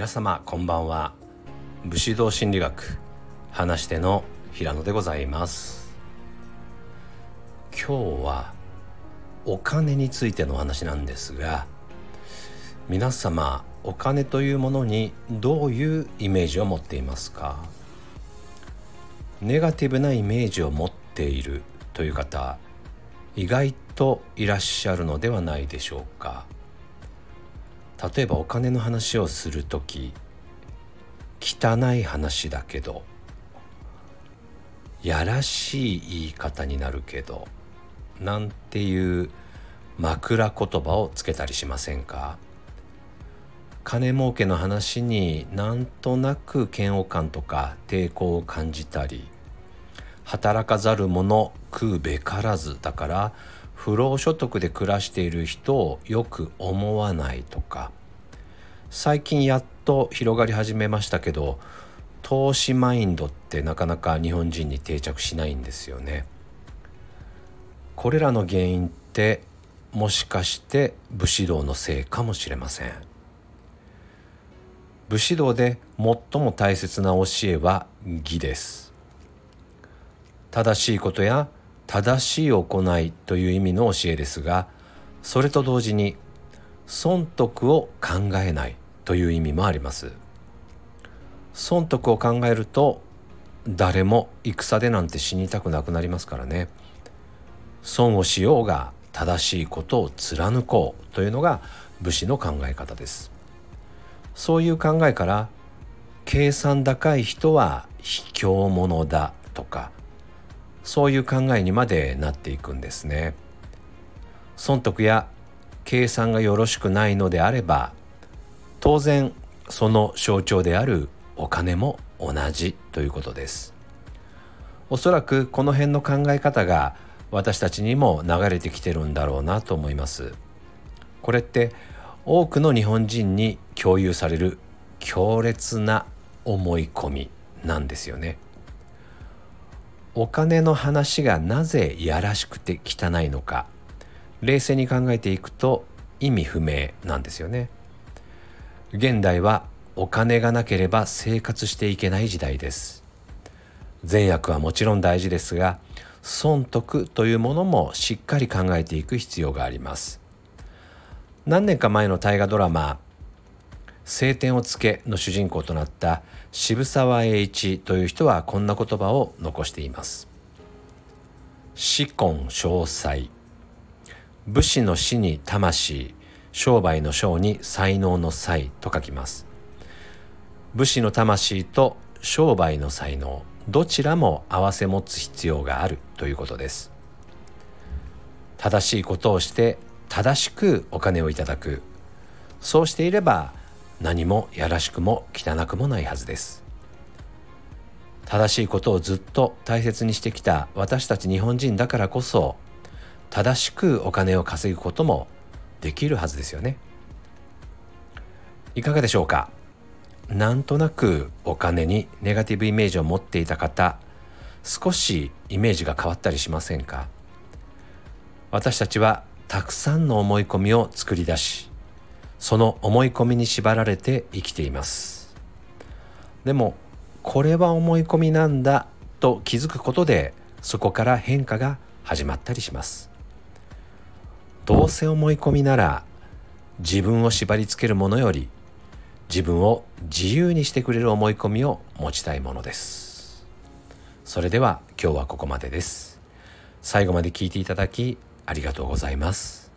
皆様こんばんは。武士道心理学話しての平野でございます。今日はお金についての話なんですが皆様お金というものにどういうイメージを持っていますか？ネガティブなイメージを持っているという方意外といらっしゃるのではないでしょうか？例えばお金の話をする時汚い話だけどやらしい言い方になるけどなんていう枕言葉をつけたりしませんか？金儲けの話になんとなく嫌悪感とか抵抗を感じたり働かざる者食うべからずだから不労所得で暮らしている人をよく思わないとか最近やっと広がり始めましたけど投資マインドってなかなか日本人に定着しないんですよね。これらの原因ってもしかして武士道のせいかもしれません。武士道で最も大切な教えは義です。正しいことや正しい行いという意味の教えですがそれと同時に損得を考えないという意味もあります。損得を考えると誰も戦でなんて死にたくなくなりますからね。損をしようが正しいことを貫こうというのが武士の考え方です。そういう考えから計算高い人は卑怯者だとかそういう考えにまでなっていくんですね。損得や計算がよろしくないのであれば当然その象徴であるお金も同じということです。おそらくこの辺の考え方が私たちにも流れてきてるんだろうなと思います。これって多くの日本人に共有される強烈な思い込みなんですよね。お金の話がなぜやらしくて汚いのか。冷静に考えていくと意味不明なんですよね。現代はお金がなければ生活していけない時代です。善悪はもちろん大事ですが損得というものもしっかり考えていく必要があります。何年か前の大河ドラマ「青天を衝け」の主人公となった渋沢栄一という人はこんな言葉を残しています。死根詳細武士の死に魂。商売の商に才能の才。と書きます。武士の魂と商売の才能。どちらも併せ持つ必要がある。ということです。正しいことをして正しくお金をいただく。そうしていれば何もやらしくも汚くもないはずです。正しいことをずっと大切にしてきた私たち日本人だからこそ正しくお金を稼ぐこともできるはずですよね。いかがでしょうか？なんとなくお金にネガティブイメージを持っていた方少しイメージが変わったりしませんか？私たちはたくさんの思い込みを作り出しその思い込みに縛られて生きています。でもこれは思い込みなんだと気づくことでそこから変化が始まったりします。どうせ思い込みなら自分を縛りつけるものより自分を自由にしてくれる思い込みを持ちたいものです。それでは今日はここまでです。最後まで聞いていただきありがとうございます。